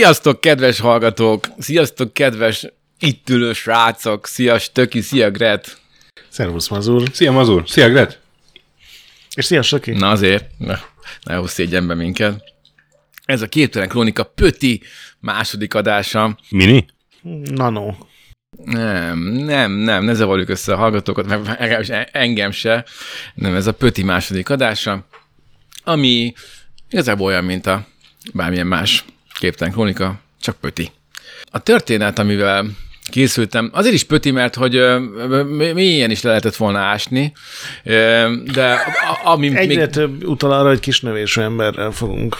Sziasztok, kedves hallgatók! Sziasztok, kedves itt ülő srácok! Szia, Stöki, szia, Gret! Szervusz, Mazur. Szia, Mazur! Szia, Gret! És szia, Söki. Na azért, ne, ne hozz szégyenbe minket. Ez a Képtelen Krónika Pöti második adása. Mini? Nano. Nem, nem, nem, ne zavarjuk össze a hallgatókat, meg engem se. Nem, ez a Pöti második adása, ami igazából olyan, mint a bármilyen más Képtelen Krónika, csak Pöti. A történet, amivel készültem. Azért is pöti, mert hogy mélyen is le lehetett volna ásni, de ami Egyre még... több utal arra, hogy kisnövésű emberrel fogunk.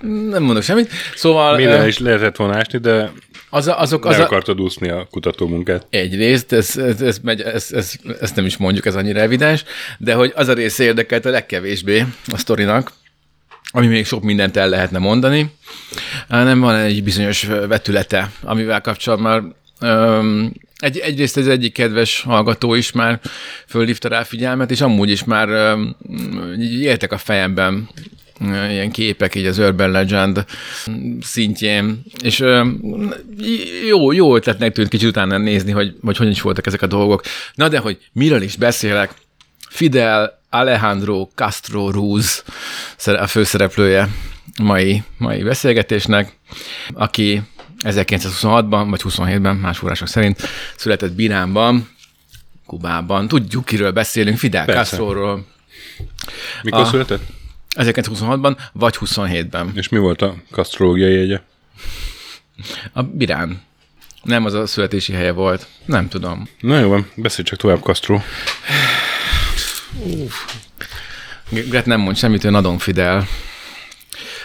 Nem mondok semmit. Szóval Minden ö, is lehetett volna ásni, de az, a- azok, le az a, akartad úszni a kutatómunkát. egyrészt, ez, ez, ez, megy, ez, ez, ezt nem is mondjuk, ez annyira evidens, de hogy az a része érdekelt a legkevésbé a sztorinak, ami még sok mindent el lehetne mondani, hanem van egy bizonyos vetülete, amivel kapcsolatban már öm, egy, egyrészt ez egyik kedves hallgató is már fölhívta rá figyelmet, és amúgy is már éltek a fejemben ilyen képek így az Urban Legend szintjén, és jó, jó ötletnek tűnt kicsit utána nézni, hogy, hogy hogyan is voltak ezek a dolgok. Na de, hogy miről is beszélek, Fidel Alejandro Castro Ruz a főszereplője mai, mai beszélgetésnek, aki 1926-ban, vagy 27-ben, más források szerint született Biránban, Kubában. Tudjuk, kiről beszélünk, Fidel Persze. Castroról. Mikor Ah. született? 1926-ban, vagy 27-ben. És mi volt a kasztrológiai jegye? A Birán. Nem az a születési helye volt. Nem tudom. Na jó van, beszélj csak tovább, Castro. Gret nem mond semmit, ő Nadon Fidel.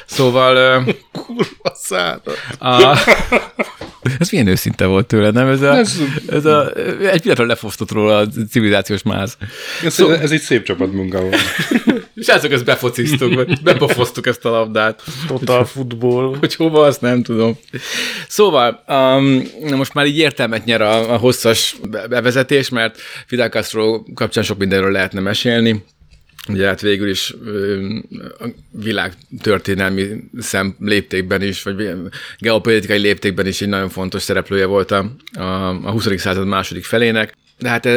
Szóval... Kurva szállod. A... Ez milyen őszinte volt tőle, nem? Ez, a, ez... ez a, egy pillanatra lefosztott róla a civilizációs máz. Ez, szóval... ez egy szép csapatmunka volt. Srácok, ezt befociztuk, vagy bepofoztuk ezt a labdát. Total football. Hogy hova, azt nem tudom. Szóval, um, most már így értelmet nyer a, a hosszas be- bevezetés, mert Fidel Castro kapcsán sok mindenről lehetne mesélni. Ugye hát végül is a világ történelmi szem léptékben is, vagy geopolitikai léptékben is egy nagyon fontos szereplője volt a, a, a 20. század második felének. De hát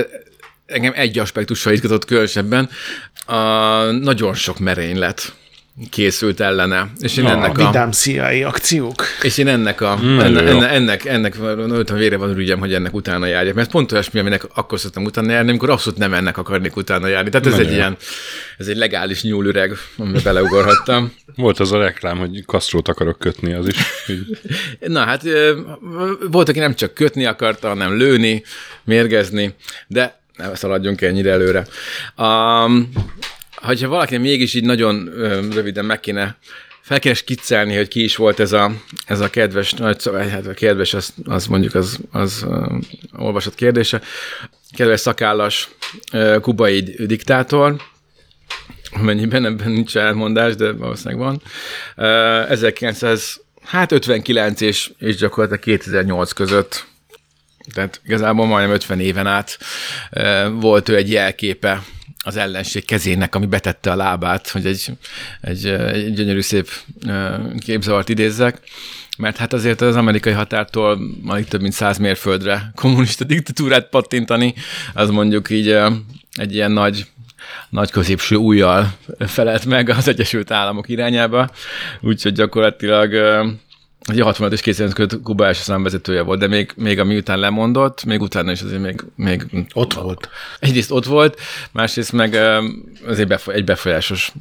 engem egy aspektussal izgatott különösebben, a nagyon sok merénylet készült ellene. És én ennek a... Vidám CIA akciók. És én ennek a, Mm, enne, enne, ennek, ennek, ennek vére van ürügyem, hogy ennek utána járjak. Mert pont olyasmi, aminek akkor szoktam utána járni, amikor abszolút nem ennek akarnék utána járni. Tehát ez Nagyon egy jó. ilyen, ez egy legális nyúlüreg, amiben beleugorhattam. Volt az a reklám, hogy Castrót akarok kötni, az is. Na hát volt, aki nem csak kötni akarta, hanem lőni, mérgezni, de ne szaladjunk ennyire előre. Um, hogyha valakinek mégis így nagyon röviden meg kéne fel kéne skiccelni, hogy ki is volt ez a, ez a kedves, nagy, hát a kedves, az, az mondjuk az, az uh, olvasott kérdése, kedves szakállas uh, kubai diktátor, amennyiben ebben nincs elmondás, de valószínűleg van. Uh, 1900, hát 59 és, és gyakorlatilag 2008 között, tehát igazából majdnem 50 éven át volt ő egy jelképe az ellenség kezének, ami betette a lábát, hogy egy, egy, egy gyönyörű szép képzavart idézzek, mert hát azért az amerikai határtól alig több mint száz mérföldre kommunista diktatúrát pattintani, az mondjuk így egy ilyen nagy nagy középső újjal felelt meg az Egyesült Államok irányába, úgyhogy gyakorlatilag Ugye 65 és 200 között Kuba első számvezetője volt, de még, még ami után lemondott, még utána is azért még, még Ott volt. egyrészt ott volt, másrészt meg azért befo- egy befolyásos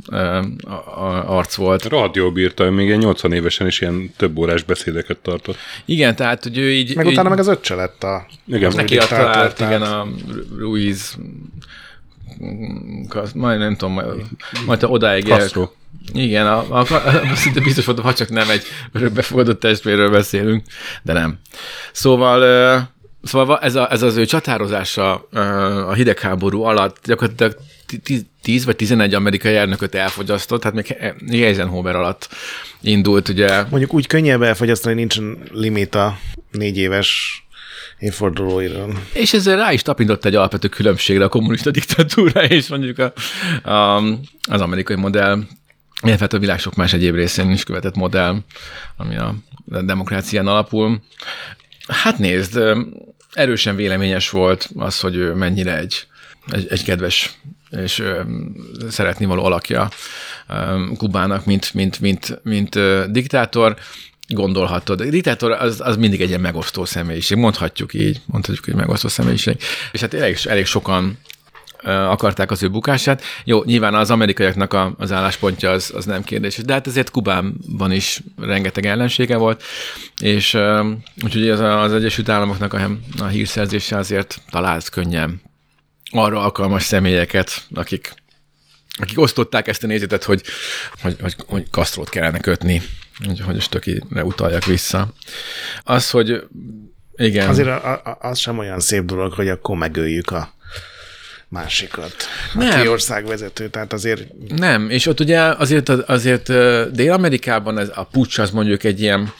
arc volt. Jól bírta, még egy 80 évesen is ilyen több órás beszédeket tartott. Igen, tehát, hogy ő így... Meg ő utána így, meg az öccse lett a... Igen, Neki adta át, igen, a Ruiz majd nem tudom, majd, majd odáig Castro. Igen, a, a, a, szinte biztos voltam, ha csak nem egy örökbefogadott testvérről beszélünk, de nem. Szóval, szóval va- ez, a, ez az ő csatározása a hidegháború alatt gyakorlatilag ti- ti- 10 vagy 11 amerikai elnököt elfogyasztott, tehát még Eisenhower alatt indult, ugye Mondjuk úgy könnyebb elfogyasztani, nincsen limit a négy éves évfordulóiról. És ezzel rá is tapintott egy alapvető különbségre a kommunista diktatúra és mondjuk a, a, az amerikai modell illetve hát a világ sok más egyéb részén is követett modell, ami a demokrácián alapul. Hát nézd, erősen véleményes volt az, hogy ő mennyire egy, egy, egy kedves és szeretni való alakja Kubának, mint, mint, mint, mint ö, diktátor gondolhatod. A diktátor az, az mindig egy ilyen megosztó személyiség, mondhatjuk így, mondhatjuk, hogy megosztó személyiség. És hát elég, elég sokan akarták az ő bukását. Jó, nyilván az amerikaiaknak a, az álláspontja az, az nem kérdés, de hát ezért Kubánban is rengeteg ellensége volt, és úgyhogy az, az Egyesült Államoknak a, a hírszerzése azért talált könnyen arra alkalmas személyeket, akik, akik osztották ezt a nézetet, hogy, hogy, hogy, hogy kasztrót kellene kötni, hogy, a stökire utaljak vissza. Az, hogy igen. Azért a, a, az sem olyan szép dolog, hogy akkor megöljük a másikat, nem. aki országvezető, tehát azért... Nem, és ott ugye azért, azért Dél-Amerikában ez a pucs az mondjuk egy ilyen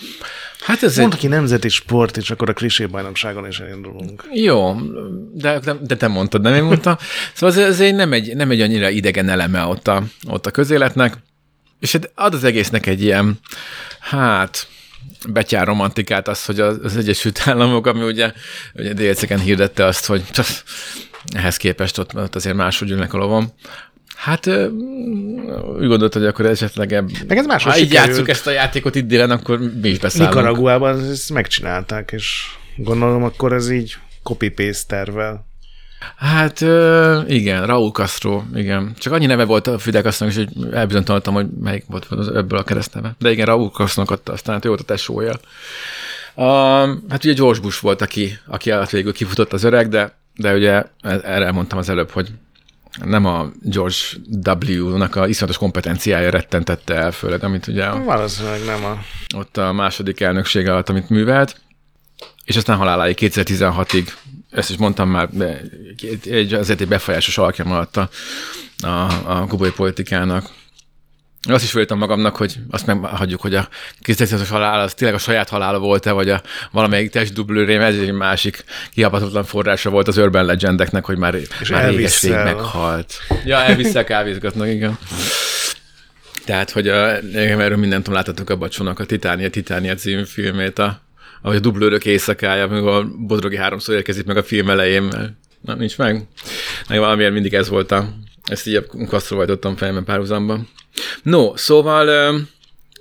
Hát ez Mondd egy... ki nemzeti sport, és akkor a klisé bajnokságon is elindulunk. Jó, de, de, de te mondtad, nem én mondtam. Szóval ez, ez nem, egy, nem egy annyira idegen eleme ott a, ott a közéletnek, és hát ad az egésznek egy ilyen, hát, betyár romantikát az, hogy az Egyesült Államok, ami ugye, ugye délceken hirdette azt, hogy ehhez képest ott, ott azért máshogy ülnek a lovom. Hát úgy gondolt, hogy akkor esetleg ebb... Meg ez máshogy Ha így játsszuk ezt a játékot itt délen, akkor mi is beszállunk. Nicaraguában ezt megcsinálták, és gondolom akkor ez így copy-paste tervel. Hát igen, Raúl Castro, igen. Csak annyi neve volt a Fidel castro és elbizonytalanodtam, hogy melyik volt ebből a keresztneve. De igen, Raúl castro adta aztán, ő volt a tesója. Uh, hát ugye George Bush volt, aki, aki alatt végül kifutott az öreg, de de ugye erre mondtam az előbb, hogy nem a George W-nak a iszonyatos kompetenciája rettentette el, főleg, amit ugye... Valószínűleg nem a... Ott a második elnöksége alatt, amit művelt, és aztán haláláig 2016-ig, ezt is mondtam már, de egy, azért egy befolyásos alakja maradt a, a, a kubai politikának. Azt is fölítem magamnak, hogy azt meghagyjuk, hogy a készítészes halál az tényleg a saját halála volt-e, vagy a valamelyik testdublőrém, ez egy másik kihapatatlan forrása volt az Urban Legendeknek, hogy már, És már réges rég meghalt. Ja, elviszek, kávézgatnak, igen. Tehát, hogy a, erről mindent láthatok a Bacsónak a Titánia, Titánia című filmét, a, ahogy a dublőrök éjszakája, amikor a Bodrogi háromszor érkezik meg a film elején, nem, nincs meg. Meg valamiért mindig ez volt a, ezt így kasztrovajtottam fejemben párhuzamban. No, szóval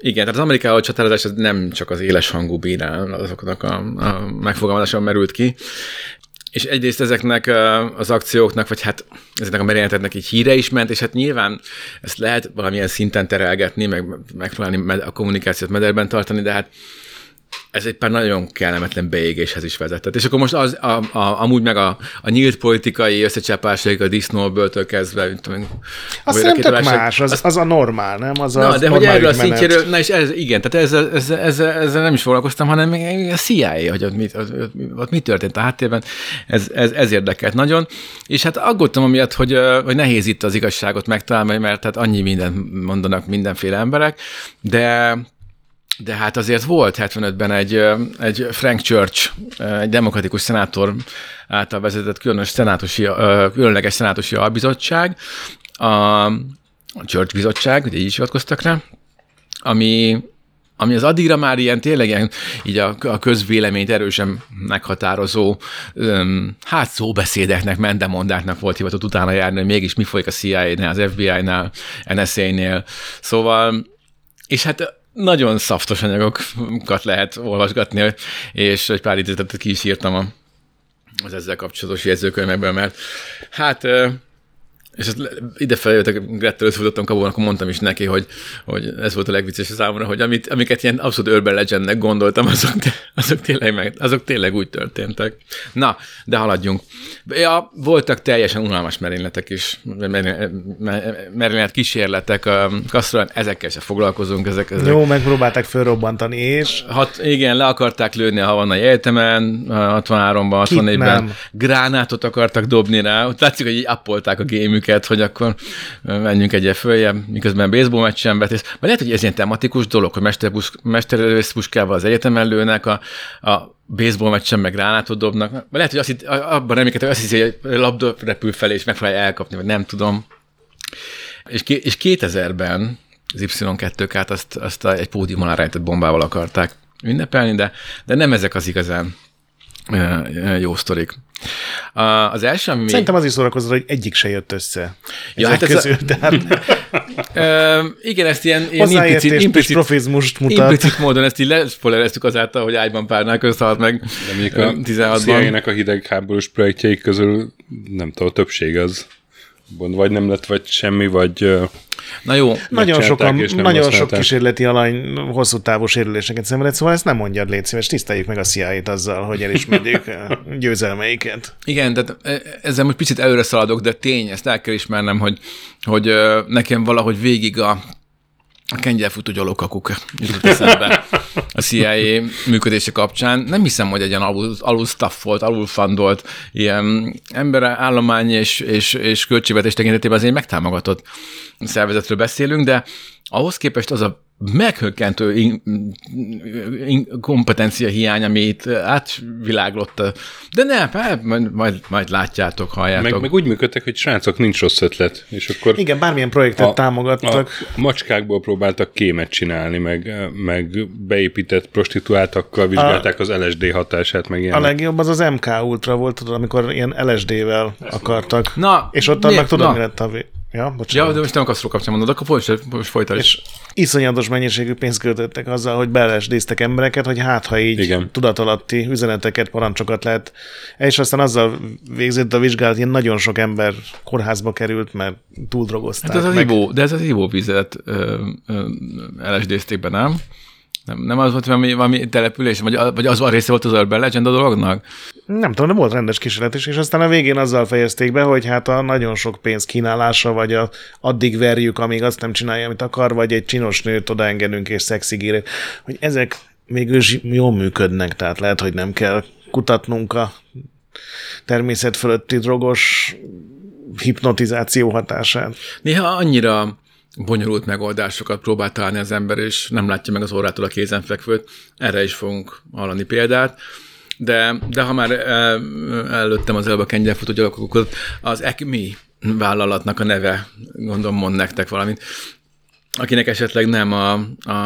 igen, tehát az amerikai csatározás az nem csak az éles hangú bírál, azoknak a, a megfogalmazáson merült ki, és egyrészt ezeknek az akcióknak, vagy hát ezeknek a merényleteknek így híre is ment, és hát nyilván ezt lehet valamilyen szinten terelgetni, meg megpróbálni a kommunikációt mederben tartani, de hát ez egy pár nagyon kellemetlen beégéshez is vezetett. És akkor most az, a, a, amúgy meg a, a nyílt politikai összecsapásaik a disznóböltől kezdve, mint tudom, az szerintem más, az, az, a normál, nem? Az na, de hogy erről a szintjéről, na és ez, igen, tehát ezzel, ezzel, ezzel, ezzel, nem is foglalkoztam, hanem a CIA, hogy ott mi, ott, ott mi történt a háttérben, ez, ez, ez érdekelt nagyon. És hát aggódtam amiatt, hogy, hogy nehéz itt az igazságot megtalálni, mert tehát annyi mindent mondanak mindenféle emberek, de de hát azért volt 75-ben egy, egy Frank Church, egy demokratikus szenátor által vezetett különös szenátusi, különleges szenátusi albizottság, a Church bizottság, ugye így is hivatkoztak rá, ami, ami az addigra már ilyen tényleg ilyen, így a, a közvéleményt erősen meghatározó, öm, hát szóbeszédeknek, mendemondáknak volt hivatott utána járni, hogy mégis mi folyik a CIA-nál, az FBI-nál, NSA-nél. Szóval, és hát nagyon szaftos anyagokat lehet olvasgatni, és egy pár idézetet ki is írtam az ezzel kapcsolatos jegyzőkönyvekben, mert hát és ezt ide feljöttek, Grettel összefutottam kabónak, akkor mondtam is neki, hogy, hogy ez volt a legviccesebb számomra, hogy amit, amiket ilyen abszolút urban legendnek gondoltam, azok, azok, tényleg meg, azok tényleg úgy történtek. Na, de haladjunk. Ja, voltak teljesen unalmas merényletek is, merénylet kísérletek, Kasztrán, ezekkel se foglalkozunk. Ezek, ezek. Jó, megpróbálták felrobbantani, és? Hat, igen, le akarták lőni a Havannai Egyetemen, 63-ban, 64-ben, gránátot akartak dobni rá, ott látszik, hogy így appolták a gémük őket, hogy akkor menjünk egyet följebb, miközben baseball meccsen vetész. Vagy lehet, hogy ez ilyen tematikus dolog, hogy mesterlövész puskával az egyetemen lőnek, a, a baseball meccsen meg gránátot dobnak. Vagy lehet, hogy azt itt, abban reménykedem, azt hiszi, hogy labda repül felé, és megpróbálja elkapni, vagy nem tudom. És, és 2000-ben az Y2-kát, azt, azt egy pódiumon rejtett bombával akarták ünnepelni, de, de nem ezek az igazán jó sztorik. Az első, ami... Szerintem az is szórakozott, hogy egyik se jött össze. Ja, hát ez közül, a... tehát... igen, ezt ilyen, ilyen implicit, implicit, profizmust mutat. Implicit módon ezt így lespoilereztük azáltal, hogy ágyban párnál közhalt meg De még a 16-ban. a hidegháborús projektjeik közül nem tudom, a többség az vagy nem lett, vagy semmi, vagy Na jó. Nagyon, sokan, nagyon sok kísérleti alany hosszú távú sérüléseket szenvedett, szóval ezt nem mondjad, légy szíves, tiszteljük meg a cia azzal, hogy elismerjük győzelmeiket. Igen, de ezzel most picit előre szaladok, de tény, ezt el kell ismernem, hogy, hogy nekem valahogy végig a a kengyelfutó gyalogkakuk jutott eszembe a CIA működése kapcsán. Nem hiszem, hogy egy ilyen alul, alul staffolt, ilyen ember állomány és, és, és költségvetés tekintetében azért megtámogatott szervezetről beszélünk, de ahhoz képest az a meghökkentő in, in, kompetencia hiány, amit átviláglott. De ne, majd, majd, majd látjátok, halljátok. Meg, meg úgy működtek, hogy srácok, nincs rossz ötlet. És akkor Igen, bármilyen projektet a, támogattak. A macskákból próbáltak kémet csinálni, meg, meg beépített prostituáltakkal vizsgálták a, az LSD hatását, meg ilyen. A legjobb az az MK Ultra volt, tudod, amikor ilyen LSD-vel akartak. Na, és ott annak tudod, mi lett a Ja, bocsánat. Ja, de most nem akarsz kapcsán mondod, akkor folytasd, most folytasd. És iszonyatos mennyiségű pénzt költöttek azzal, hogy belesdéztek embereket, hogy hát, ha így Igen. tudatalatti üzeneteket, parancsokat lehet. És aztán azzal végzett a vizsgálat, ilyen nagyon sok ember kórházba került, mert túl drogozták. Hát ez az meg. ivó, de ez az ivóvizet LSD-zték be, nem? Nem, nem az volt valami, valami település, vagy, vagy az a része volt az Urban Legend a dolognak? Nem tudom, de volt rendes kísérlet is, és aztán a végén azzal fejezték be, hogy hát a nagyon sok pénz kínálása, vagy a, addig verjük, amíg azt nem csinálja, amit akar, vagy egy csinos nőt odaengedünk és szexigére, hogy ezek mégis jól működnek, tehát lehet, hogy nem kell kutatnunk a természet fölötti drogos hipnotizáció hatását. Néha annyira bonyolult megoldásokat próbál találni az ember, és nem látja meg az órától a kézenfekvőt. Erre is fogunk hallani példát. De, de ha már el, előttem az előbb a kengyelfutó gyalogokat, az ECMI vállalatnak a neve, gondolom mond nektek valamit akinek esetleg nem a, a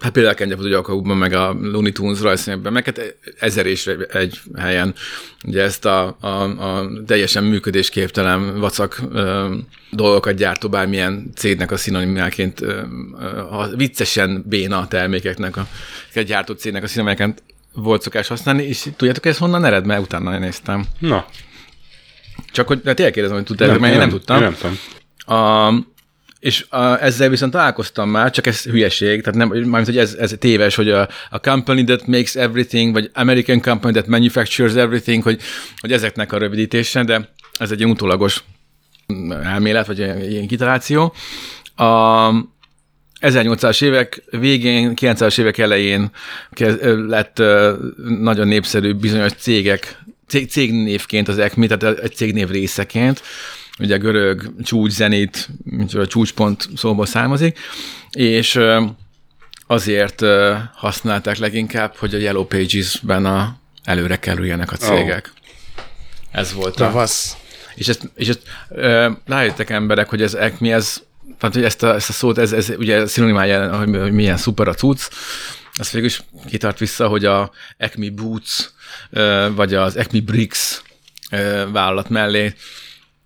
hát például Kenja Gyalkakban, meg a Looney Tunes rajzfilmben, meg hát ezer és egy helyen ugye ezt a, a, a teljesen működésképtelen vacak ö, dolgokat gyártó bármilyen cégnek a szinonimáként, ö, a viccesen béna termékeknek a, a gyártó cégnek a szinonimáként volt szokás használni, és tudjátok, ez honnan ered, mert utána néztem. Na. Csak hogy hát kérdezem, hogy tudtál, mert én nem, nem tudtam. Én nem tudom. A, és a, ezzel viszont találkoztam már, csak ez hülyeség, tehát nem, mármint, hogy ez, ez téves, hogy a, a company that makes everything, vagy American company that manufactures everything, hogy, hogy ezeknek a rövidítése, de ez egy utólagos elmélet, vagy ilyen kitaláció. A 1800-as évek végén, 90-es évek elején lett nagyon népszerű bizonyos cégek, cég, cégnévként az ECMI, tehát egy cégnév részeként, ugye a görög csúcs zenét, a csúcspont szóból származik, és azért használták leginkább, hogy a Yellow Pages-ben a, előre kerüljenek a cégek. Oh. Ez volt a... Vasz. És ezt, és ezt rájöttek emberek, hogy ez mi ez, tehát hogy ezt a, ezt a szót, ez, ez ugye szinonimája, hogy, hogy milyen szuper a cucc, ez végül is kitart vissza, hogy a Acme Boots, vagy az Acme Bricks vállalat mellé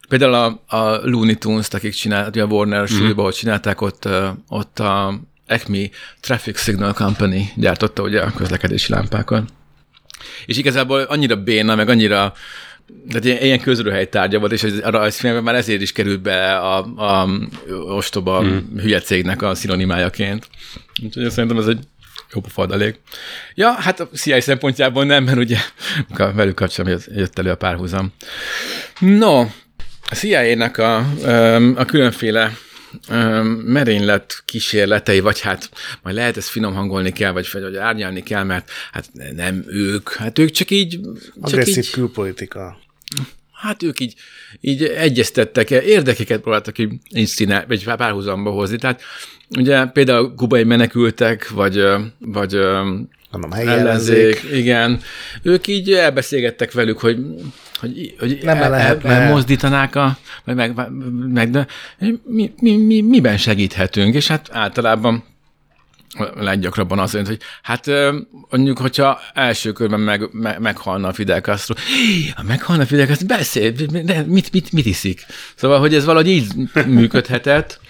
Például a, a Looney Tunes-t, akik csinálták, a Warner mm. stúdióban, hogy csinálták, ott, ott a Acme Traffic Signal Company gyártotta ugye a közlekedési lámpákat. És igazából annyira béna, meg annyira tehát ilyen, ilyen közrőhely tárgya volt, és a rajzfilmben már ezért is került be a, a ostoba mm. hülye cégnek a szinonimájaként. Úgyhogy szerintem ez egy jó pofadalék. Ja, hát a CIA szempontjából nem, mert ugye velük kapcsolatban jött elő a párhuzam. No, a CIA-nek a, a különféle merénylet kísérletei, vagy hát majd lehet ezt finom hangolni kell, vagy, vagy árnyalni kell, mert hát nem ők, hát ők csak így... Csak Agresszív így, külpolitika. Hát ők így, így egyeztettek, érdekeket próbáltak így, így színe, vagy párhuzamba hozni. Tehát ugye például kubai menekültek, vagy, vagy helyi ellenzék. Igen. Ők így elbeszélgettek velük, hogy hogy, hogy nem el, lehetne. elmozdítanák a, meg, meg, meg de mi, mi, mi, miben segíthetünk, és hát általában leggyakrabban az, hogy hát mondjuk, hogyha első körben meg, meg, meghalna a Fidel Castro, ha meghalna a Fidel Castro, beszél, de mit, mit, mit iszik? Szóval, hogy ez valahogy így működhetett,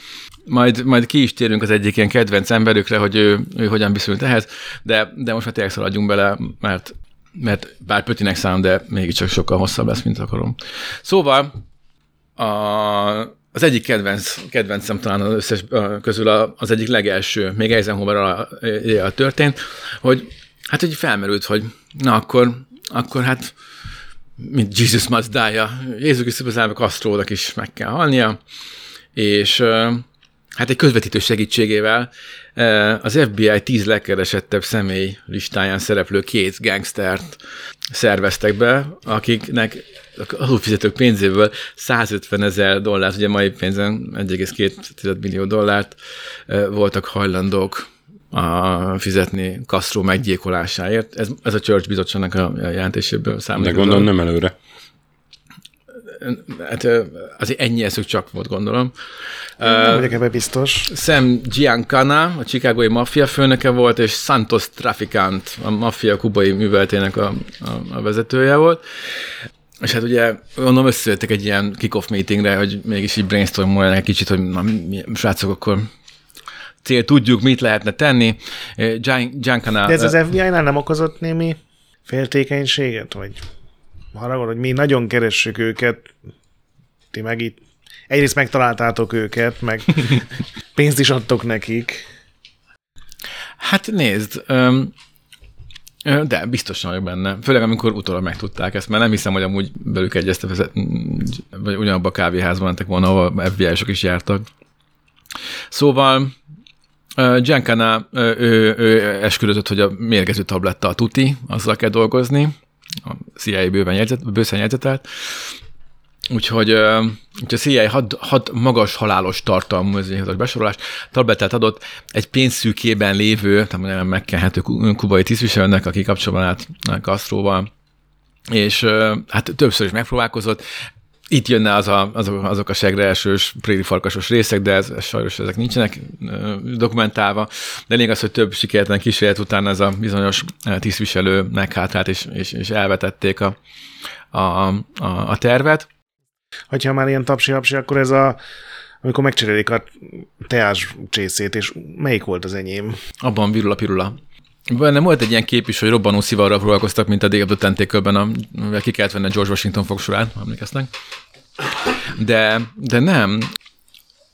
majd, majd ki is térünk az egyik ilyen kedvenc emberükre, hogy ő, ő hogyan viszonyult ehhez, de, de most már tényleg szaladjunk bele, mert, mert bár pötinek szám, de mégiscsak sokkal hosszabb lesz, mint akarom. Szóval a, az egyik kedvenc, kedvencem talán az összes közül az egyik legelső, még Eisenhower történt, hogy hát hogy felmerült, hogy na akkor, akkor hát mint Jesus must die-ja, Jézus Krisztus az Castrónak is meg kell halnia, és hát egy közvetítő segítségével az FBI tíz legkeresettebb személy listáján szereplő két gangstert szerveztek be, akiknek adófizetők pénzéből 150 ezer dollárt, ugye mai pénzen 1,2 millió dollárt voltak hajlandók a fizetni Castro meggyilkolásáért. Ez, ez a Church bizottságnak a jelentéséből számít. De gondolom nem előre. Hát azért ennyi eszük csak volt, gondolom. Nem vagyok ebben biztos. Sam Giancana, a chicagói maffia főnöke volt, és Santos Traficant, a maffia kubai műveltének a, a, a vezetője volt. És hát ugye gondolom összejöttek egy ilyen kick-off meetingre, hogy mégis így brainstormoljanak egy kicsit, hogy na, mi, srácok, akkor cél tudjuk, mit lehetne tenni. Giancana... De ez az FBI-nál nem okozott némi féltékenységet, vagy haragod, hogy mi nagyon keressük őket, ti meg itt egyrészt megtaláltátok őket, meg pénzt is adtok nekik. Hát nézd, de biztosan vagyok benne. Főleg, amikor utólag megtudták ezt, mert nem hiszem, hogy amúgy belük egyezte, vagy ugyanabban a kávéházban mentek volna, ahol FBI-sok is jártak. Szóval Giancana, ő, ő, ő esküdött, hogy a mérgező tabletta a tuti, azzal kell dolgozni, a CIA bőven jegyzet, bőszen jegyzetelt, Úgyhogy, úgyhogy a CIA hat, hat magas halálos tartalmú a besorolás. Tablettát adott egy pénzszűkében lévő, tehát nem megkenhető kubai tisztviselőnek, aki kapcsolatban állt Castroval, és hát többször is megpróbálkozott, itt jönne az a, azok, azok a segreesős, prélifarkasos részek, de ez, ez sajnos ezek nincsenek dokumentálva. De lényeg az, hogy több sikertelen kísérlet után ez a bizonyos tisztviselő meghátrált, és, és, és elvetették a, a, a, a tervet. Hogyha már ilyen tapsi akkor ez a amikor megcserélik a teás csészét, és melyik volt az enyém? Abban virula pirula. Nem volt egy ilyen kép is, hogy robbanó szivarra próbálkoztak, mint a Day of a, ki kellett venni a George Washington fogsorán, emlékeznek. De, de nem.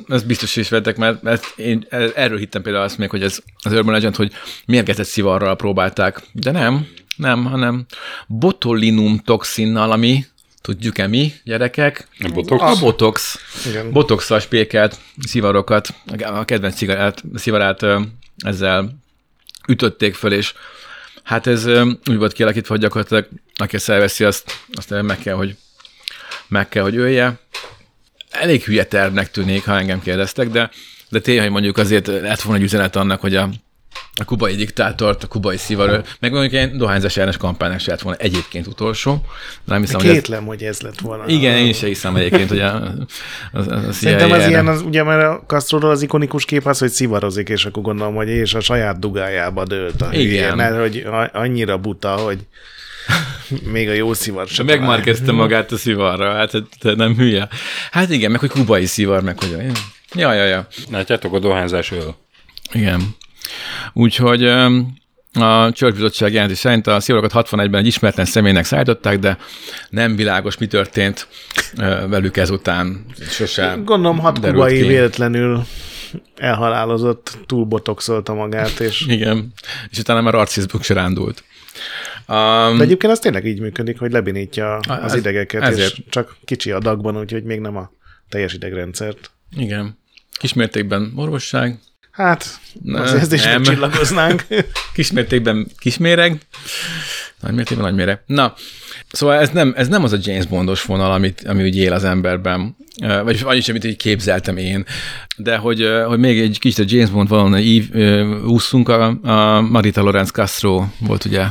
Ez biztos is vettek, mert, mert én erről hittem például azt még, hogy ez az Urban Legend, hogy mérgezett szivarral próbálták. De nem, nem, hanem botulinum toxinnal, ami tudjuk-e mi, gyerekek? A botox. A botox. Igen. Botoxal spékelt szivarokat, a kedvenc szivarát, szivarát ezzel ütötték föl, és hát ez úgy volt kialakítva, hogy gyakorlatilag aki ezt elveszi, azt, azt meg kell, hogy meg kell, hogy ölje. Elég hülye tervnek tűnik, ha engem kérdeztek, de, de tényleg, mondjuk azért lett volna egy üzenet annak, hogy a a kubai diktátort, a kubai szivarő, meg mondjuk ilyen dohányzás ellenes kampánynak se lett volna egyébként utolsó. Nem hiszem, Kétlem, hogy ez, hogy ez lett volna. Igen, én sem hiszem egyébként, hogy a, a, a Szerintem az ilyen, az, ugye mert a castro az ikonikus kép az, hogy szivarozik, és akkor gondolom, hogy és a saját dugájába dőlt a Igen. Hülye, mert hogy annyira buta, hogy még a jó szivar sem. Megmárkezte magát a szivarra, hát te nem hülye. Hát igen, meg hogy kubai szivar, meg hogy... Ja, ja, ja. Látjátok a dohányzás öl. Igen. Úgyhogy a Church Bizottság jelentés szerint a szivarakat 61-ben egy ismeretlen személynek szállították, de nem világos, mi történt velük ezután. Sosem Gondolom hat kubai véletlenül elhalálozott, túlbotoxolta magát, és... Igen, és utána már arcizbuk se rándult. Um, De egyébként az tényleg így működik, hogy lebinítja az ez, idegeket, ezért. és csak kicsi adagban, úgyhogy még nem a teljes idegrendszert. Igen. Kismértékben orvosság, Hát, ne, azért is nem. csillagoznánk. Kismértékben kisméreg, nagymértékben nagyméreg. Na, szóval ez nem, ez nem az a James Bondos vonal, amit, ami úgy él az emberben, vagy annyit sem, amit így képzeltem én, de hogy, hogy még egy kicsit a James Bond vonalon úszunk, a, a Marita Lorenz Castro volt ugye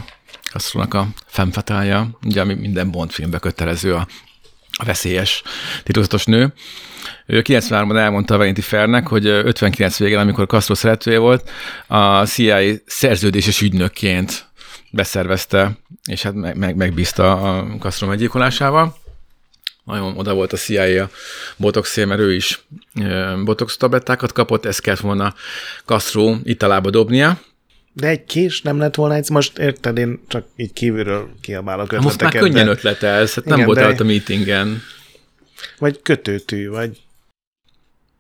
Castronak a femfatálja, ugye ami minden Bond filmbe kötelező a, a veszélyes titokzatos nő. Ő 93-ban elmondta a Vanity Fairnek, hogy 59 végén, amikor Castro szeretője volt, a CIA szerződéses ügynökként beszervezte, és hát meg, meg, megbízta a Castro meggyilkolásával. Nagyon oda volt a CIA a botoxé, mert ő is botox tablettákat kapott, ezt kellett volna Castro italába dobnia, de egy kés nem lett volna egy, most érted, én csak így kívülről kiabálok ötleteket. Most már könnyen de... ötletelsz, hát nem Igen, volt de... a meetingen. Vagy kötőtű, vagy...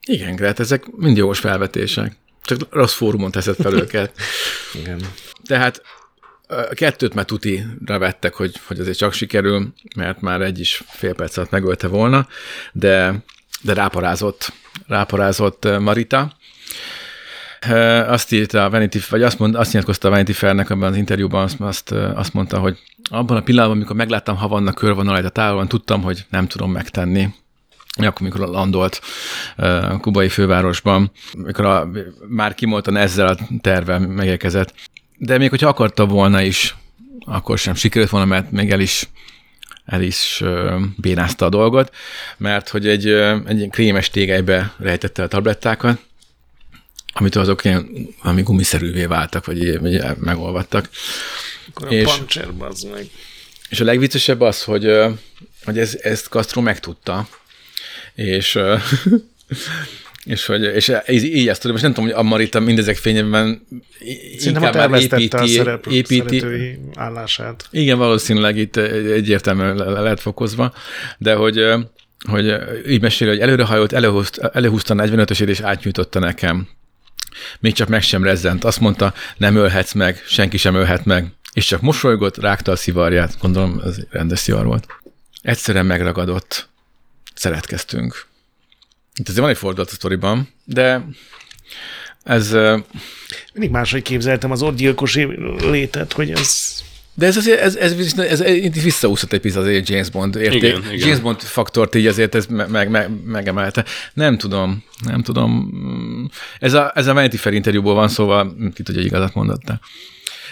Igen, Gret, ezek mind jogos felvetések. Csak rossz fórumon teszed fel őket. Igen. Tehát a kettőt már tutira vettek, hogy, hogy azért csak sikerül, mert már egy is fél perc alatt megölte volna, de, de ráparázott, ráparázott Marita, azt írta a Vanity, vagy azt, mond, azt nyilatkozta a Vanity Fairnek abban az interjúban, azt, azt, azt mondta, hogy abban a pillanatban, amikor megláttam Havanna körvonalait a távolban, tudtam, hogy nem tudom megtenni. Akkor, mikor landolt a kubai fővárosban, mikor a, már kimoltan ezzel a tervel megérkezett. De még hogyha akarta volna is, akkor sem sikerült volna, mert még el is el is bénázta a dolgot, mert hogy egy, egy krémes tégelybe rejtette a tablettákat, amit azok ilyen, ami gumiszerűvé váltak, vagy, vagy megolvadtak. Akkor a és, meg. És a legviccesebb az, hogy, hogy ez, ezt Castro megtudta, és és, hogy, és így, így ezt tudom, most nem tudom, hogy a Marita mindezek fényében inkább már építi, a szerep, építi. állását. Igen, valószínűleg itt egyértelműen le lehet fokozva, de hogy, hogy így meséli, hogy előrehajolt, előhúzta, előhúzta 45-ösét és átnyújtotta nekem. Még csak meg sem rezzent. Azt mondta, nem ölhetsz meg, senki sem ölhet meg. És csak mosolygott, rágta a szivarját. Gondolom, ez rendes szivar volt. Egyszerűen megragadott. Szeretkeztünk. Itt azért van egy fordulat a sztoriban, de ez... Mindig máshogy képzeltem az ott gyilkosi létet, hogy ez de ez azért, ez, ez, ez, ez, visszaúszott egy picit azért James Bond érték. Igen, igen. James Bond faktort így azért ez meg, meg, megemelte. Nem tudom, nem tudom. Ez a, ez a Vanity Fair interjúból van, szóval ki tudja, hogy igazat mondott.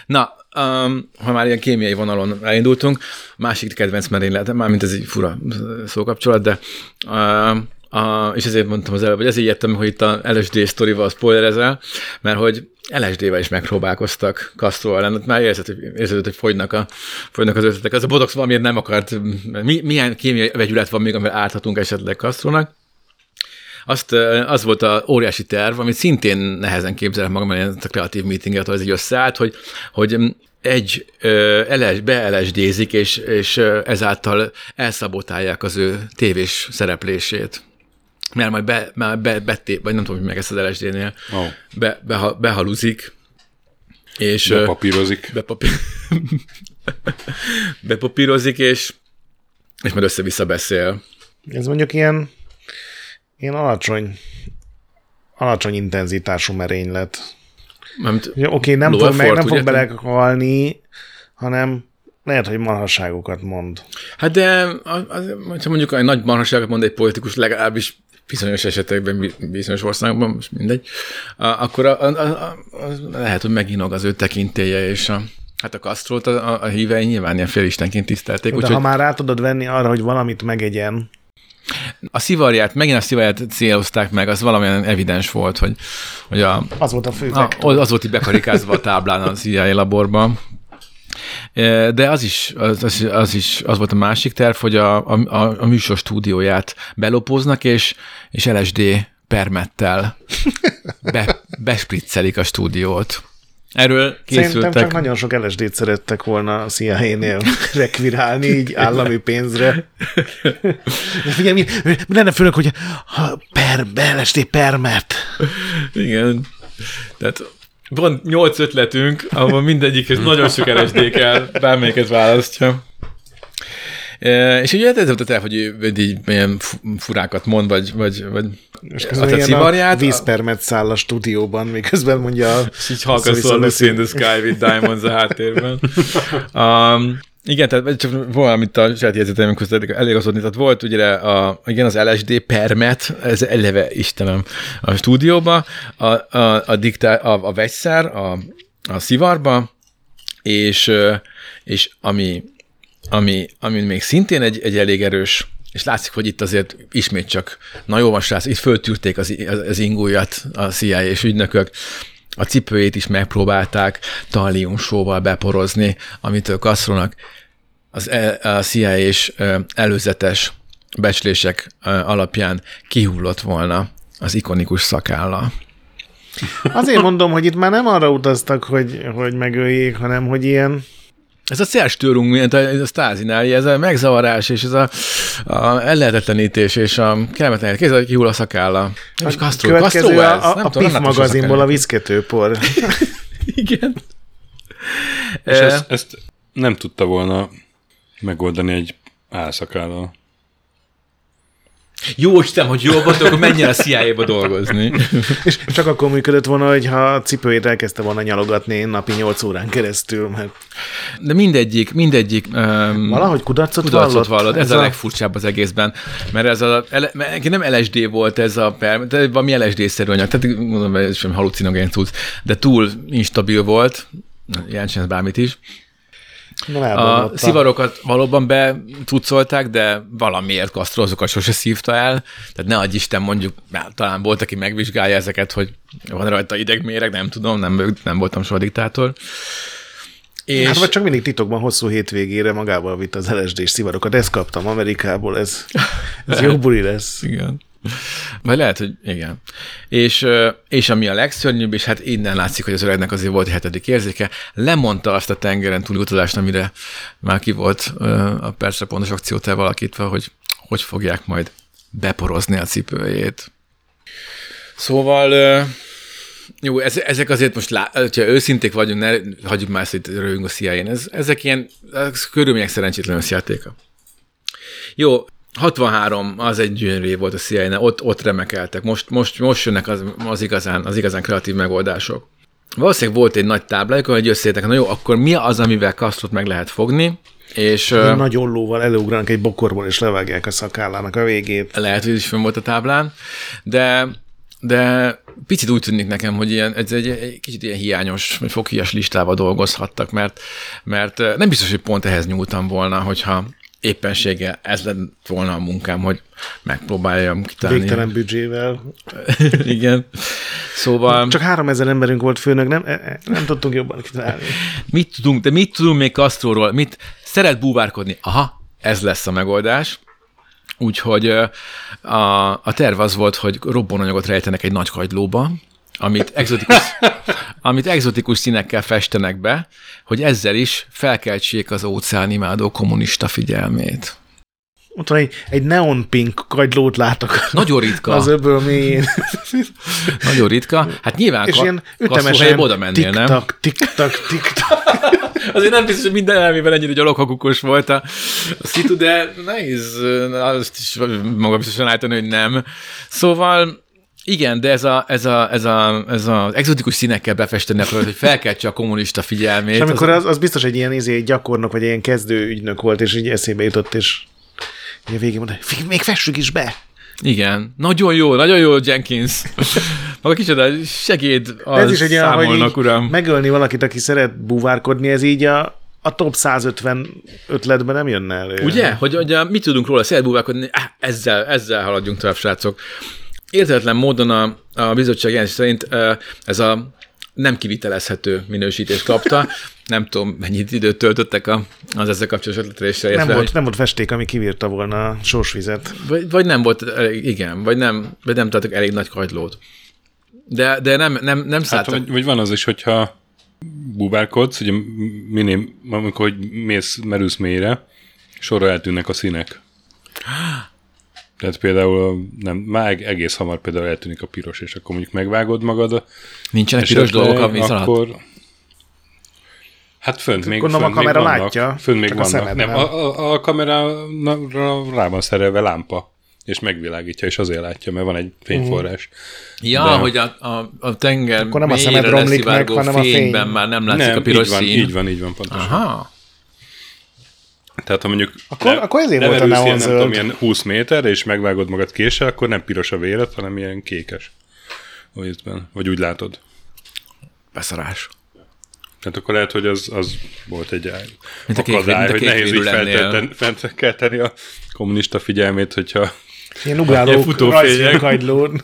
Na, um, ha már ilyen kémiai vonalon elindultunk, másik kedvenc merénylet, mármint ez egy fura szókapcsolat, de um, a, és ezért mondtam az előbb, hogy ezért jöttem, hogy itt a LSD sztorival spoilerezel, mert hogy LSD-vel is megpróbálkoztak Castro ellen, már érzed, hogy, érzed, a, fogynak az ötletek. Az a botox valamiért nem akart, mi, milyen kémiai vegyület van még, amivel árthatunk esetleg Castronak. Azt, az volt a óriási terv, amit szintén nehezen képzelek magam, ez a kreatív meetinget, az egy összeállt, hogy, hogy egy be-LSD-zik, és, és ezáltal elszabotálják az ő tévés szereplését mert majd be, már be, beté, vagy nem tudom, hogy meg ezt az LSD-nél, oh. be, be, behaluzik, és... Bepapírozik. Bepapír... bepapírozik, és, és majd össze-vissza beszél. Ez mondjuk ilyen, ilyen alacsony, alacsony intenzitású merénylet. Oké, okay, nem fog, meg, nem fog belehalni, hanem lehet, hogy marhasságokat mond. Hát de az, az, ha mondjuk egy nagy marhasságot mond egy politikus, legalábbis bizonyos esetekben, bizonyos országokban, most mindegy, akkor a, a, a, a, lehet, hogy meginog az ő tekintélye, és a, hát a Castro-t a, a hívei nyilván ilyen félistenként tisztelték. De úgy, ha hogy... már rá tudod venni arra, hogy valamit megegyen, a szivarját, megint a szivarját célozták meg, az valamilyen evidens volt, hogy, hogy a, az volt a fő a, Az volt így bekarikázva a táblán a CIA laborban. De az is, az, az, az is az volt a másik terv, hogy a, a, a műsor stúdióját belopóznak, és, és LSD permettel be, bespriccelik a stúdiót. Erről készültek. Szerintem csak nagyon sok LSD-t szerettek volna a CIA-nél rekvirálni így állami pénzre. De figyelj, mi, mi lenne főleg, hogy per, LSD permet. Igen. Tehát van nyolc ötletünk, ahol mindegyikhez nagyon sok LSD kell, bármelyiket választja. E, és ugye ez volt a terv, hogy ő így ilyen furákat mond, vagy, vagy, vagy és közben a civarját. vízpermet száll a stúdióban, miközben mondja És így halkaszol a Lucy in the Sky with Diamonds a háttérben. Um, igen, tehát csak valamit a saját jegyzeteim között eligazodni. Tehát volt ugye a, igen, az LSD permet, ez eleve Istenem a stúdióba, a, a, a, diktá, a, a vegyszer, a, a szivarba, és, és ami, ami, ami még szintén egy, egy elég erős és látszik, hogy itt azért ismét csak, na jó van, itt föltűrték az, az, az ingújat a CIA és ügynökök, a cipőjét is megpróbálták tallium beporozni, amitől Castronak az e, a CIA és előzetes becslések alapján kihullott volna az ikonikus szakálla. Azért mondom, hogy itt már nem arra utaztak, hogy, hogy megöljék, hanem hogy ilyen ez a Zerstörung, mint a, a Stázinál, ez a megzavarás, és ez a, a ellehetetlenítés, és a kellemetlen kézzel kihull a szakálla. Nem is Castro, Következő Castro ez, a, a, a PIF magazinból a viszketőpor. Igen. És ezt, ezt nem tudta volna megoldani egy álszakállal. Jó Isten, hogy jól volt, akkor menjen a CIA-ba dolgozni. És csak akkor működött volna, hogyha a cipőjét elkezdte volna nyalogatni napi 8 órán keresztül. Mert... De mindegyik, mindegyik... Um, Valahogy kudarcot, kudarcot vallott. vallott. Ez, ez a, a legfurcsább az egészben. Mert ez a, ele, nem LSD volt ez a per, de valami LSD-szerű anyag, tehát mondom, ez sem halucinogén tudsz, de túl instabil volt, jelentsen bármit is, a szivarokat valóban betucolták, de valamiért Castro azokat sose szívta el. Tehát ne adj Isten, mondjuk, talán volt, aki megvizsgálja ezeket, hogy van rajta idegméreg, nem tudom, nem, nem voltam soha diktátor. És... Hát vagy csak mindig titokban hosszú hétvégére magával vitt az LSD-s szivarokat. Ezt kaptam Amerikából, ez, ez jó buli lesz. Igen. Vagy lehet, hogy igen. És, és ami a legszörnyűbb, és hát innen látszik, hogy az öregnek azért volt egy hetedik érzéke, lemondta azt a tengeren túli utazást, amire már ki volt a percre pontos akciót valakítva, hogy hogy fogják majd beporozni a cipőjét. Szóval jó, ezek azért most, lá, ha őszinték vagyunk, ne hagyjuk már ezt itt röhögünk a cia Ez, ezek ilyen ez körülmények szerencsétlen összjátéka. Jó, 63 az egy gyönyörű volt a cia ott, ott remekeltek. Most, most, most jönnek az, az, igazán, az igazán kreatív megoldások. Valószínűleg volt egy nagy táblájuk, hogy összeértek, na jó, akkor mi az, amivel kasztot meg lehet fogni, és... Egy nagy ollóval előugranak egy bokorból, és levágják a szakállának a végét. Lehet, hogy is fönn volt a táblán, de de picit úgy tűnik nekem, hogy ilyen, ez egy, egy kicsit ilyen hiányos, vagy foghíjas listával dolgozhattak, mert, mert nem biztos, hogy pont ehhez nyúltam volna, hogyha éppenséggel ez lett volna a munkám, hogy megpróbáljam kitalálni. Végtelen büdzsével. Igen. Szóval... Csak három ezer emberünk volt főnök, nem, e, e, nem tudtunk jobban kitalálni. Mit tudunk, de mit tudunk még Castróról? Mit szeret búvárkodni? Aha, ez lesz a megoldás. Úgyhogy a, a terv az volt, hogy robbananyagot rejtenek egy nagy kagylóba, amit exotikus, amit exotikus színekkel festenek be, hogy ezzel is felkeltsék az óceánimádó kommunista figyelmét. Ott van egy, egy neon pink kagylót látok. Nagyon ritka. Az öböl mélyén. Nagyon ritka. Hát nyilván És ka- ilyen ütemesen oda mennél, nem? Tik-tak, tik-tak, tik-tak. Azért nem biztos, hogy minden elmében ennyire gyaloghakukos volt a, a szitu, de nehéz azt is maga biztosan állítani, hogy nem. Szóval igen, de ez, a, ez, a, ez, a, ez az exotikus színekkel befesteni akarod, hogy felkeltse a kommunista figyelmét. És amikor az, az biztos egy ilyen izé, gyakornok, vagy ilyen kezdő ügynök volt, és így eszébe jutott, és a végén mondta, még fessük is be. Igen, nagyon jó, nagyon jó, Jenkins. Maga kicsoda segéd az ez is egy olyan, hogy uram. megölni valakit, aki szeret búvárkodni, ez így a, a top 150 ötletben nem jönne elő. Ugye? Hogy, hogy mit tudunk róla, szeret búvárkodni, ezzel, ezzel haladjunk tovább, srácok. Értetlen módon a, a bizottság szerint ez a nem kivitelezhető minősítést kapta. Nem tudom, mennyit időt töltöttek a, az ezzel kapcsolatos ötletésre. Nem, értve, volt, hogy... nem volt festék, ami kivírta volna a sósvizet. Vagy, vagy nem volt, igen, vagy nem, vagy nem tartok elég nagy kagylót. De, de nem, nem, nem szálltak. Hát, vagy, vagy van az is, hogyha bubárkodsz, ugye minél, amikor mész, merülsz mélyre, sorra eltűnnek a színek. Tehát például nem, már egész hamar például eltűnik a piros, és akkor mondjuk megvágod magad. Nincsenek piros dolgok a víz akkor, Hát fönt még, fönt a kamera még vannak, látja. Fönt még vannak. Nem, a, a, a kamera rá van szerelve lámpa, és megvilágítja, és azért látja, mert van egy fényforrás. Ja, De... hogy a, a, a tenger Akkor nem a szemed romlik meg, hanem a fény. már nem látszik nem, a piros így van, szín. Így van, így van, pontosan. Aha. Tehát ha mondjuk akkor, le, akkor ezért volt a neon nem tudom, ilyen 20 méter, és megvágod magad késsel, akkor nem piros a véret, hanem ilyen kékes. Vagy úgy látod. Beszarás. Tehát akkor lehet, hogy az, az volt egy Mint a kék- akadály, mint a hogy nehéz így felkelteni a kommunista figyelmét, hogyha Ilyen ugráló Ilyen futófények. rajzfilmkagylón.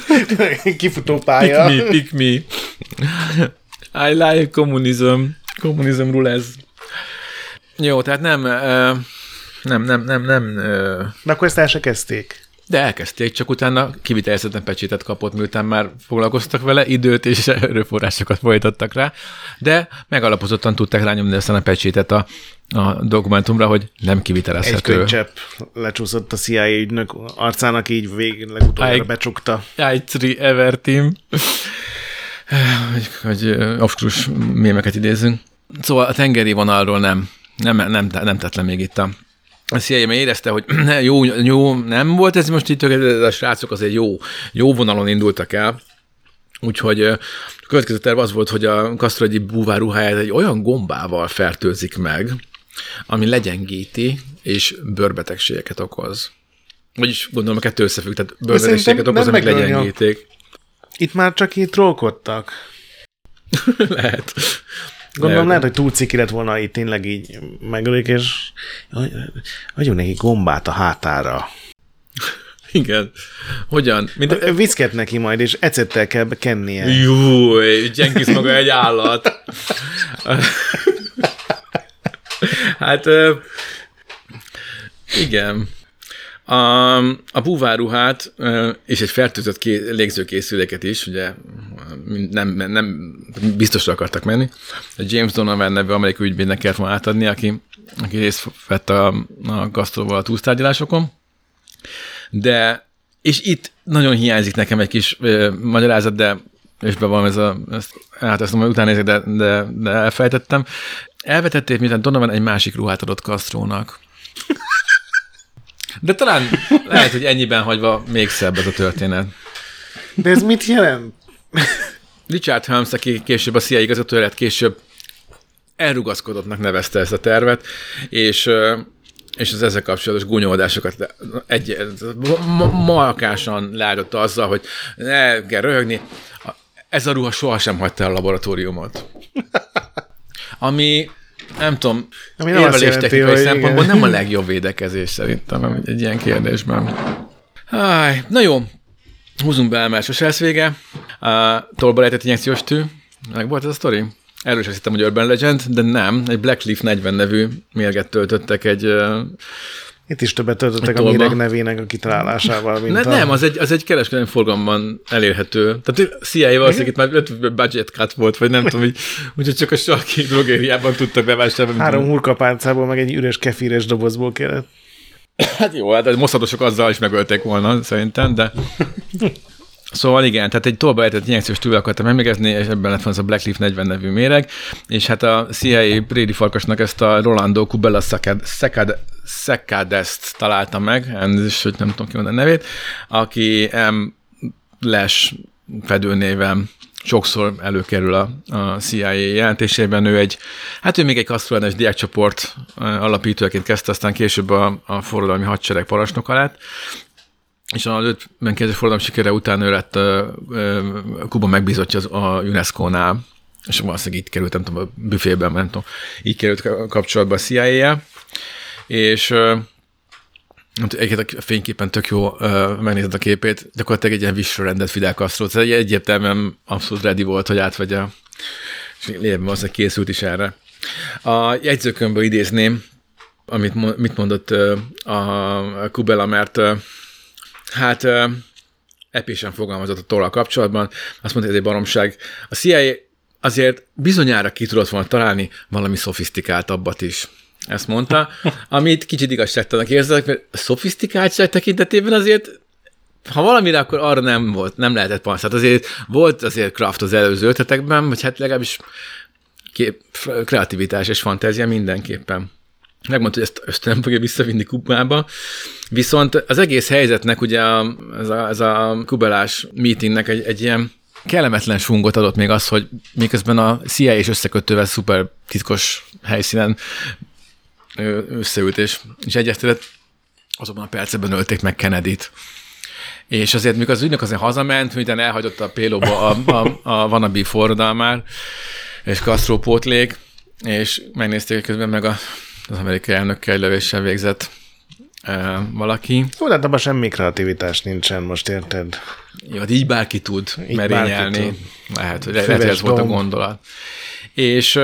Kifutó Pick pálya. me, pick me. I like communism. Kommunizmról ez. Jó, tehát nem, nem, nem, nem, nem, De akkor ezt el se kezdték. de elkezdték, csak utána kivitelezhetetlen pecsétet kapott, miután már foglalkoztak vele, időt és erőforrásokat folytattak rá, de megalapozottan tudták rányomni aztán a pecsétet a, a dokumentumra, hogy nem Egy kivitelezhető. könycsepp lecsúszott a CIA ügynök arcának, így végig legutoljára becsukta. I3 Ever Team. Hogy, hogy obskurus mémeket idézünk. Szóval a tengeri vonalról nem, nem, nem, nem tett le még itt a a CIA érezte, hogy jó, jó, nem volt ez most itt, de a srácok azért jó, jó vonalon indultak el. Úgyhogy a következő terv az volt, hogy a Castro egyik búvár ruháját egy olyan gombával fertőzik meg, ami legyengíti és bőrbetegségeket okoz. Vagyis gondolom a kettő összefügg, tehát bőrbetegségeket okoz, amik legyengíték. Itt már csak így trollkodtak. Lehet. Gondolom Lehet. lehet, hogy túl ciki lett volna itt tényleg így megölik, és adjunk neki gombát a hátára. Igen. Hogyan? Mint, Viszket neki majd, és ecettel kell kennie. Júj, Jenkins maga egy állat. hát, igen. A, a búváruhát és egy fertőzött ké, légzőkészüléket is, ugye nem, nem biztosra akartak menni. A James Donovan nevű amerikai ügyvédnek kellett volna átadni, aki, aki részt vett a, a gasztróval a túlsztárgyalásokon. De, és itt nagyon hiányzik nekem egy kis ö, magyarázat, de és be van ez a, ezt átesztem, hogy utána nézek, de, de, de elfejtettem. Elvetették, miután Donovan egy másik ruhát adott Castrónak. De talán lehet, hogy ennyiben hagyva még szebb ez a történet. De ez mit jelent? Richard Helms, aki később a CIA igazgatója lett, később elrugaszkodottnak nevezte ezt a tervet, és és az ezzel kapcsolatos gúnyolódásokat egy, ma- malkásan leáldotta azzal, hogy ne kell röhögni. Ez a ruha sohasem hagyta el a laboratóriumot. Ami nem tudom, Ami nem érvelés technikai szempontból igen. nem a legjobb védekezés szerintem egy ilyen kérdésben. Háj, na jó, húzunk be, mert sose lesz vége. Uh, tolba lejtett injekciós tű. Meg volt ez a sztori? Erről is hittem, hogy Urban Legend, de nem. Egy Blackleaf 40 nevű mérget töltöttek egy... Uh, Itt is többet töltöttek a Tolba. méreg nevének a kitalálásával, mint ne, a... Nem, az egy, az egy kereskedelmi forgalomban elérhető. Tehát a CIA valószínűleg itt már budget cut volt, vagy nem tudom, hogy, úgyhogy csak a sarki drogériában tudtak bevásárolni. Három hurkapálcából, meg egy üres kefíres dobozból kellett. Hát jó, hát a mosszadosok azzal is megölték volna, szerintem, de... Szóval igen, tehát egy tolba ejtett injekciós tűvel akartam emlékezni, és ebben lett volna ez a Blackleaf 40 nevű méreg, és hát a CIA Brady farkasnak ezt a Rolando Cubella Secadest találta meg, elnézést, hogy nem tudom ki a nevét, aki M. Les fedőnéven sokszor előkerül a, a CIA jelentésében. Ő egy, hát ő még egy kasztrolánás diákcsoport alapítójaként kezdte, aztán később a, a forradalmi hadsereg parancsnoka lett, és az ötben kezdő forradalom sikere után ő lett uh, uh, Kuba megbízottja az, a UNESCO-nál, és valószínűleg így került, a büfében, nem tudom, így került ka- kapcsolatba a CIA-jel, és uh, Egyébként a fényképen tök jó uh, megnézed a képét, gyakorlatilag egy ilyen vissorrendet Fidel Castro, tehát egy egyértelműen abszolút ready volt, hogy átvegye, és lényegben valószínűleg készült is erre. A jegyzőkönyvből idézném, amit mit mondott a Kubela, mert hát uh, epésen fogalmazott a tollal kapcsolatban, azt mondta, hogy ez egy baromság. A CIA azért bizonyára ki tudott volna találni valami szofisztikáltabbat is. Ezt mondta, amit kicsit igazságtalanak érzek, mert a szofisztikáltság tekintetében azért ha valamire, akkor arra nem volt, nem lehetett panasz. Hát azért volt azért craft az előző ötletekben, vagy hát legalábbis kép, kreativitás és fantázia mindenképpen. Megmondta, hogy ezt, ezt nem fogja visszavinni Kubába. Viszont az egész helyzetnek ugye ez, a, ez a kubelás meetingnek egy, egy ilyen kellemetlen sungot adott még az, hogy miközben a CIA és összekötővel szuper titkos helyszínen összeült és, és egyeztetett, azokban a percben ölték meg Kennedy-t. És azért, mikor az ügynök azért hazament, miután elhagyott a pélóba a, a, a vanabi forradalmár, és Castro pótlék, és megnézték, közben meg a, az amerikai elnökkel lövéssel végzett e, valaki. Jó, de hát abban semmi kreativitás nincsen, most érted? Jó, hát így bárki tud Így merényelni. bárki Lehet, hogy lehet, hogy ez volt a gondolat. És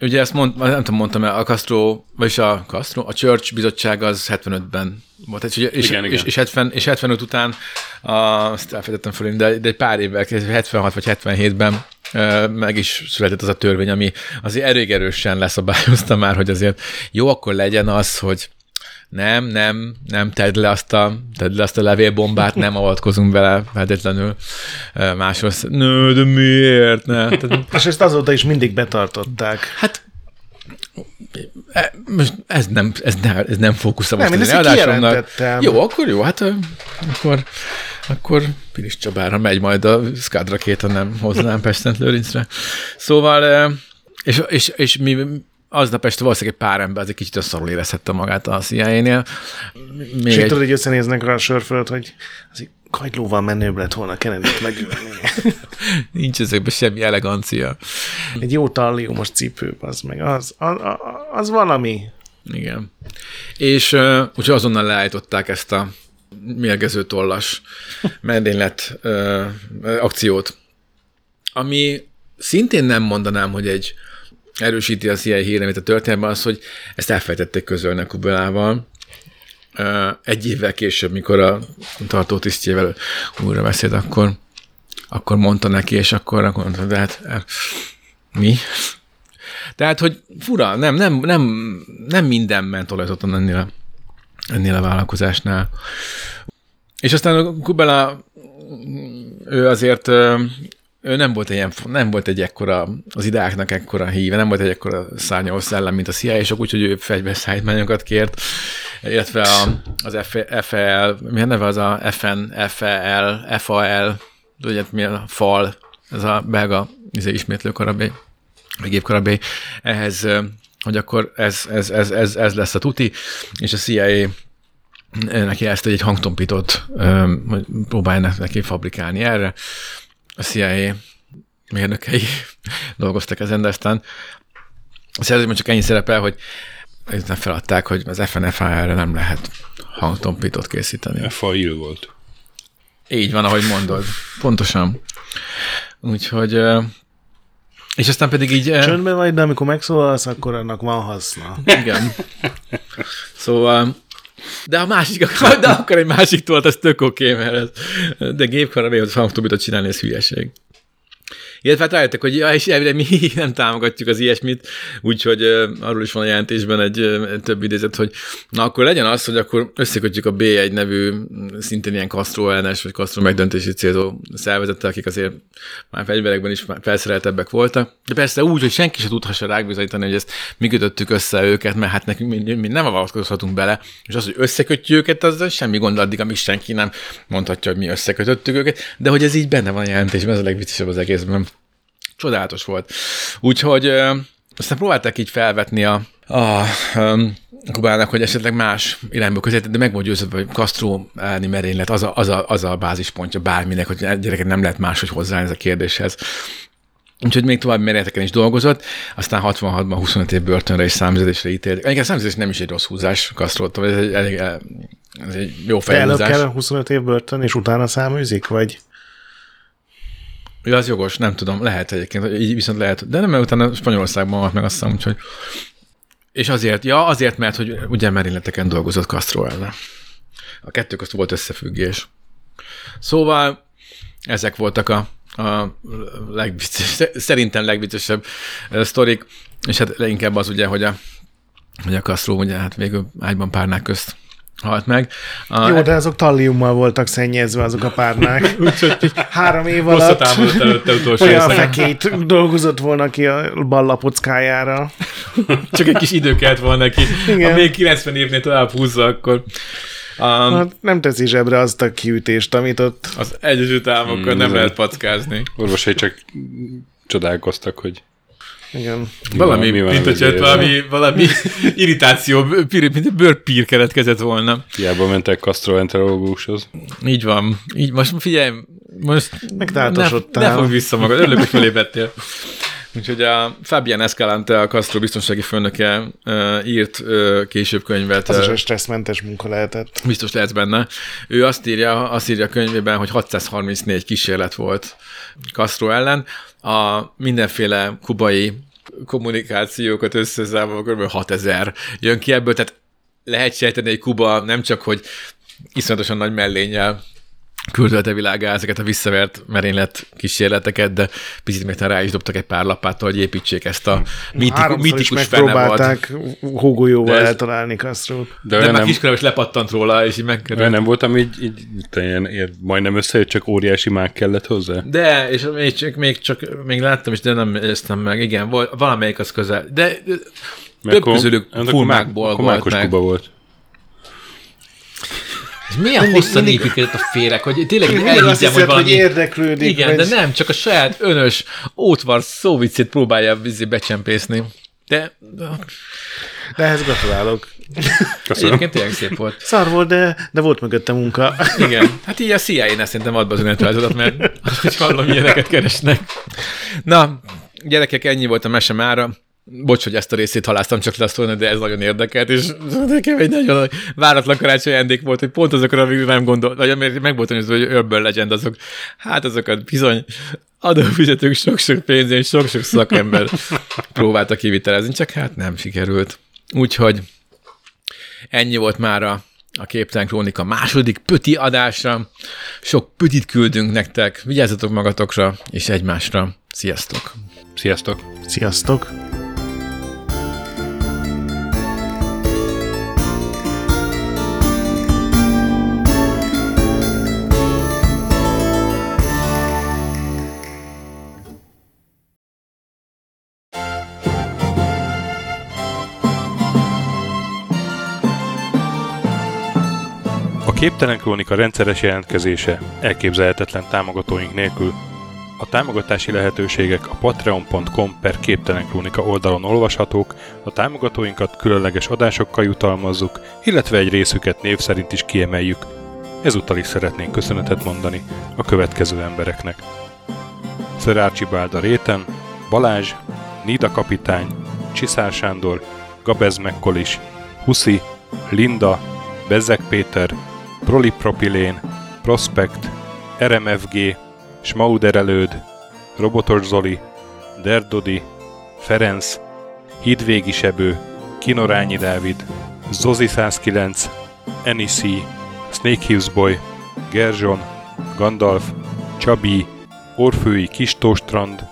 ugye ezt mond, nem tudom, mondtam el, a Castro, vagyis a Castro, a Church bizottság az 75-ben volt, és, és, Igen, és, igen. és, 70, és 75 után, a, azt elfelejtettem föl, de, de egy pár évvel, később, 76 vagy 77-ben ö, meg is született az a törvény, ami azért elég erősen leszabályozta már, hogy azért jó, akkor legyen az, hogy nem, nem, nem tedd le azt a, tedd le azt a levélbombát, nem avatkozunk bele feltétlenül ö, máshoz. Nő, de miért? Ne? És ezt azóta is mindig betartották. hát e- ez nem, ez nem, ez nem fókusz a Nem, én mostani ezt. Jó, akkor jó, hát akkor, akkor Pilis Csabára megy majd a Scud rakéta, nem hoznám Pestent Lőrincre. Szóval, ö, és, és, és mi aznap este valószínűleg egy pár ember az egy kicsit szarul érezhette magát a CIA-nél. Még És egy, tudod, hogy összenéznek rá a sör fölött, hogy az kagylóval menőbb lett volna Kennedy-t megülni. nincs ezekben semmi elegancia. Egy jó talliumos cipő, az meg, az, az, az valami. Igen. És uh, úgyhogy azonnal leállították ezt a mérgező tollas merénylet uh, akciót, ami szintén nem mondanám, hogy egy erősíti a CIA hírnevét a történetben az, hogy ezt elfejtették közölni a Kubelával. Egy évvel később, mikor a tartó tisztjével újra beszélt, akkor, akkor mondta neki, és akkor, akkor mondta, de hát eh, mi? Tehát, hogy fura, nem, nem, nem, nem minden ment olajzottan ennél ennél a vállalkozásnál. És aztán a Kubela, ő azért ő nem volt egy, ilyen, nem volt egy ekkora, az ideáknak ekkora híve, nem volt egy ekkora szárnyaló szellem, mint a CIA, és úgyhogy ő fegyverszállítmányokat kért, illetve a, az FL, mi a neve az a FN, FL, FAL, tudod, mi a fal, ez a belga izé, ismétlő karabé, vagy gépkarabé, ehhez, hogy akkor ez, ez, ez, ez, ez lesz a tuti, és a CIA neki ezt egy hangtompított ö, hogy próbálnak neki fabrikálni erre. A CIA mérnökei dolgoztak ezen, de aztán a szerződésben csak ennyi szerepel, hogy ezután feladták, hogy az FNFA-re nem lehet hangtompítót készíteni. FAIL volt. Így van, ahogy mondod. Pontosan. Úgyhogy, ö, és aztán pedig így... ö, Csöndben vagy, de amikor megszólalsz, akkor annak van haszna. Igen. Szóval, de a másik, de akkor egy másik tolt, az tök oké, mert ez, de gépkaraméhoz hangtobitot csinálni, ez hülyeség. Illetve hát rájöttek, hogy ja, és elvileg mi nem támogatjuk az ilyesmit, úgyhogy uh, arról is van a jelentésben egy uh, több idézet, hogy na akkor legyen az, hogy akkor összekötjük a B1 nevű szintén ilyen Castro ellenes, vagy Castro megdöntési célzó szervezettel, akik azért már fegyverekben is felszereltebbek voltak. De persze úgy, hogy senki se tudhassa rábizonyítani, hogy ezt mi kötöttük össze őket, mert hát nekünk mi, mi nem avatkozhatunk bele, és az, hogy összekötjük őket, az semmi gond addig, amíg senki nem mondhatja, hogy mi összekötöttük őket, de hogy ez így benne van a jelentésben, ez a legviccesebb az egészben. Csodálatos volt. Úgyhogy ö, aztán próbálták így felvetni a, a um, Kubának, hogy esetleg más irányba közelít, de meg volt győződve, hogy Castro elleni merénylet az a, az, a, az a bázispontja bárminek, hogy gyerekek nem lehet máshogy hozzá ez a kérdéshez. Úgyhogy még további merényleteken is dolgozott, aztán 66-ban 25 év börtönre és számüzetésre ítélt. Egyébként a számüzetés nem is egy rossz húzás Castro-tól, ez egy, elég, ez egy jó Te előbb felhúzás. kell 25 év börtön, és utána száműzik, vagy? Ja, az jogos, nem tudom, lehet egyébként, így viszont lehet, de nem, mert utána Spanyolországban volt meg azt hiszem, úgyhogy és azért, ja, azért, mert hogy ugye merényleteken dolgozott Castro ellen. A kettő közt volt összefüggés. Szóval ezek voltak a, a legvicces, szerintem legviccesebb sztorik, és hát leginkább az ugye, hogy a, hogy a Castro ugye hát végül ágyban párnák közt halt meg. A, Jó, de azok talliummal voltak szennyezve azok a párnák. Úgyhogy három év alatt előtte utolsó olyan fekélyt dolgozott volna ki a ballapockájára. Csak egy kis idő kellett volna neki. Igen. Ha még 90 évnél tovább húzza, akkor um, Hát nem teszi zsebre azt a kiütést, amit ott... az Egyesült Államokkal Mm, nem lehet packázni. Orvosai csak csodálkoztak, hogy Igen. mi Valami, van mint a hogy vezérrel. valami, valami irritáció, pír, mint egy bőrpír keletkezett volna. Hiába mentek gastroenterológushoz. Így van. Így most figyelj, most ne, Megtáltosodtál. ne fogj vissza magad. Örülök, hogy felébredtél. Úgyhogy a Fabian Escalante, a Castro biztonsági főnöke írt később könyvet. Az is egy stresszmentes munka lehetett. biztos lehet benne. Ő azt írja, azt írja a könyvében, hogy 634 kísérlet volt Castro ellen. A mindenféle kubai kommunikációkat összezámolva kb. 6000 jön ki ebből, tehát lehet sejteni, hogy Kuba nem csak, hogy iszonyatosan nagy mellénnyel küldölte világá ezeket a visszavert merénylet kísérleteket, de picit még rá is dobtak egy pár lapáttal, hogy építsék ezt a is mítikus megpróbálták hógolyóval De ez- eltalálni Castro-t. De De már nem, kiskorában is lepattant róla, és így megkerült. nem voltam így, így ilyen, ilyen, majdnem összejött, csak óriási mág kellett hozzá. De, és még csak, még csak, még láttam is, de nem éreztem meg, igen, volt, valamelyik az közel, de több közülük mágból akkor volt mákos meg. kuba volt. Ez milyen hosszan építkezett a férek, hogy tényleg Mindig azt hiszed, hogy valami... hogy érdeklődik. Igen, vagy... de nem, csak a saját önös ótvar szóvicét próbálja becsempészni. De De ehhez gratulálok. Köszönöm. egyébként tényleg szép volt. Szar volt, de, de volt mögötte munka. Igen. Hát így a CIA-nél szerintem ad be az önéletrajzodat, mert hogy hallom, ilyeneket keresnek. Na, gyerekek, ennyi volt a mese mára. Bocs, hogy ezt a részét haláztam csak le a szólni, de ez nagyon érdekelt, és nekem egy nagyon váratlan karácsony ajándék volt, hogy pont azokra, amikre nem gondol, vagy amire meg volt hogy Urban Legend, azok, hát azokat bizony adófizetők sok-sok pénzén, sok-sok szakember próbáltak kivitelezni, csak hát nem sikerült. Úgyhogy ennyi volt már a, a Képtelen Krónika második pöti adása. Sok pötit küldünk nektek, vigyázzatok magatokra és egymásra. Sziasztok! Sziasztok! Sziasztok! Képtelen Krónika rendszeres jelentkezése elképzelhetetlen támogatóink nélkül. A támogatási lehetőségek a patreon.com per Képtelen Krónika oldalon olvashatók, a támogatóinkat különleges adásokkal jutalmazzuk, illetve egy részüket név szerint is kiemeljük. Ezúttal is szeretnénk köszönetet mondani a következő embereknek. Sir Archibald a réten, Balázs, Nida kapitány, Csiszár Sándor, Gabez Mekkolis, Huszi, Linda, Bezzek Péter, Prolipropilén, Prospect, RMFG, Schmauder előd, Robotos Zoli, Derdodi, Ferenc, Hidvégi Sebő, Kinorányi Dávid, Zozi 109, Enisi, Snake Hills Boy, Gerzson, Gandalf, Csabi, Orfői Kistóstrand,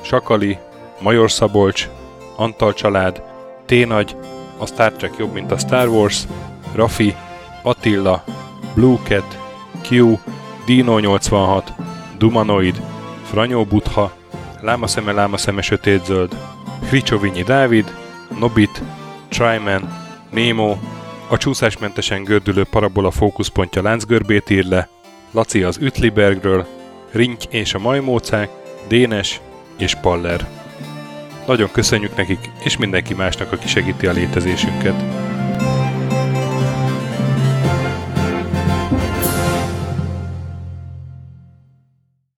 Sakali, Major Szabolcs, Antal család, Ténagy, a Star Trek jobb, mint a Star Wars, Rafi, Attila, Blue Cat, Q, Dino 86, Dumanoid, Franyó Butha, Lámaszeme Lámaszeme Sötétzöld, Kricsovinyi Dávid, Nobit, Tryman, Nemo, a csúszásmentesen gördülő parabola fókuszpontja láncgörbét ír le, Laci az Ütlibergről, Rinty és a Majmócák, Dénes és Paller. Nagyon köszönjük nekik, és mindenki másnak, aki segíti a létezésünket.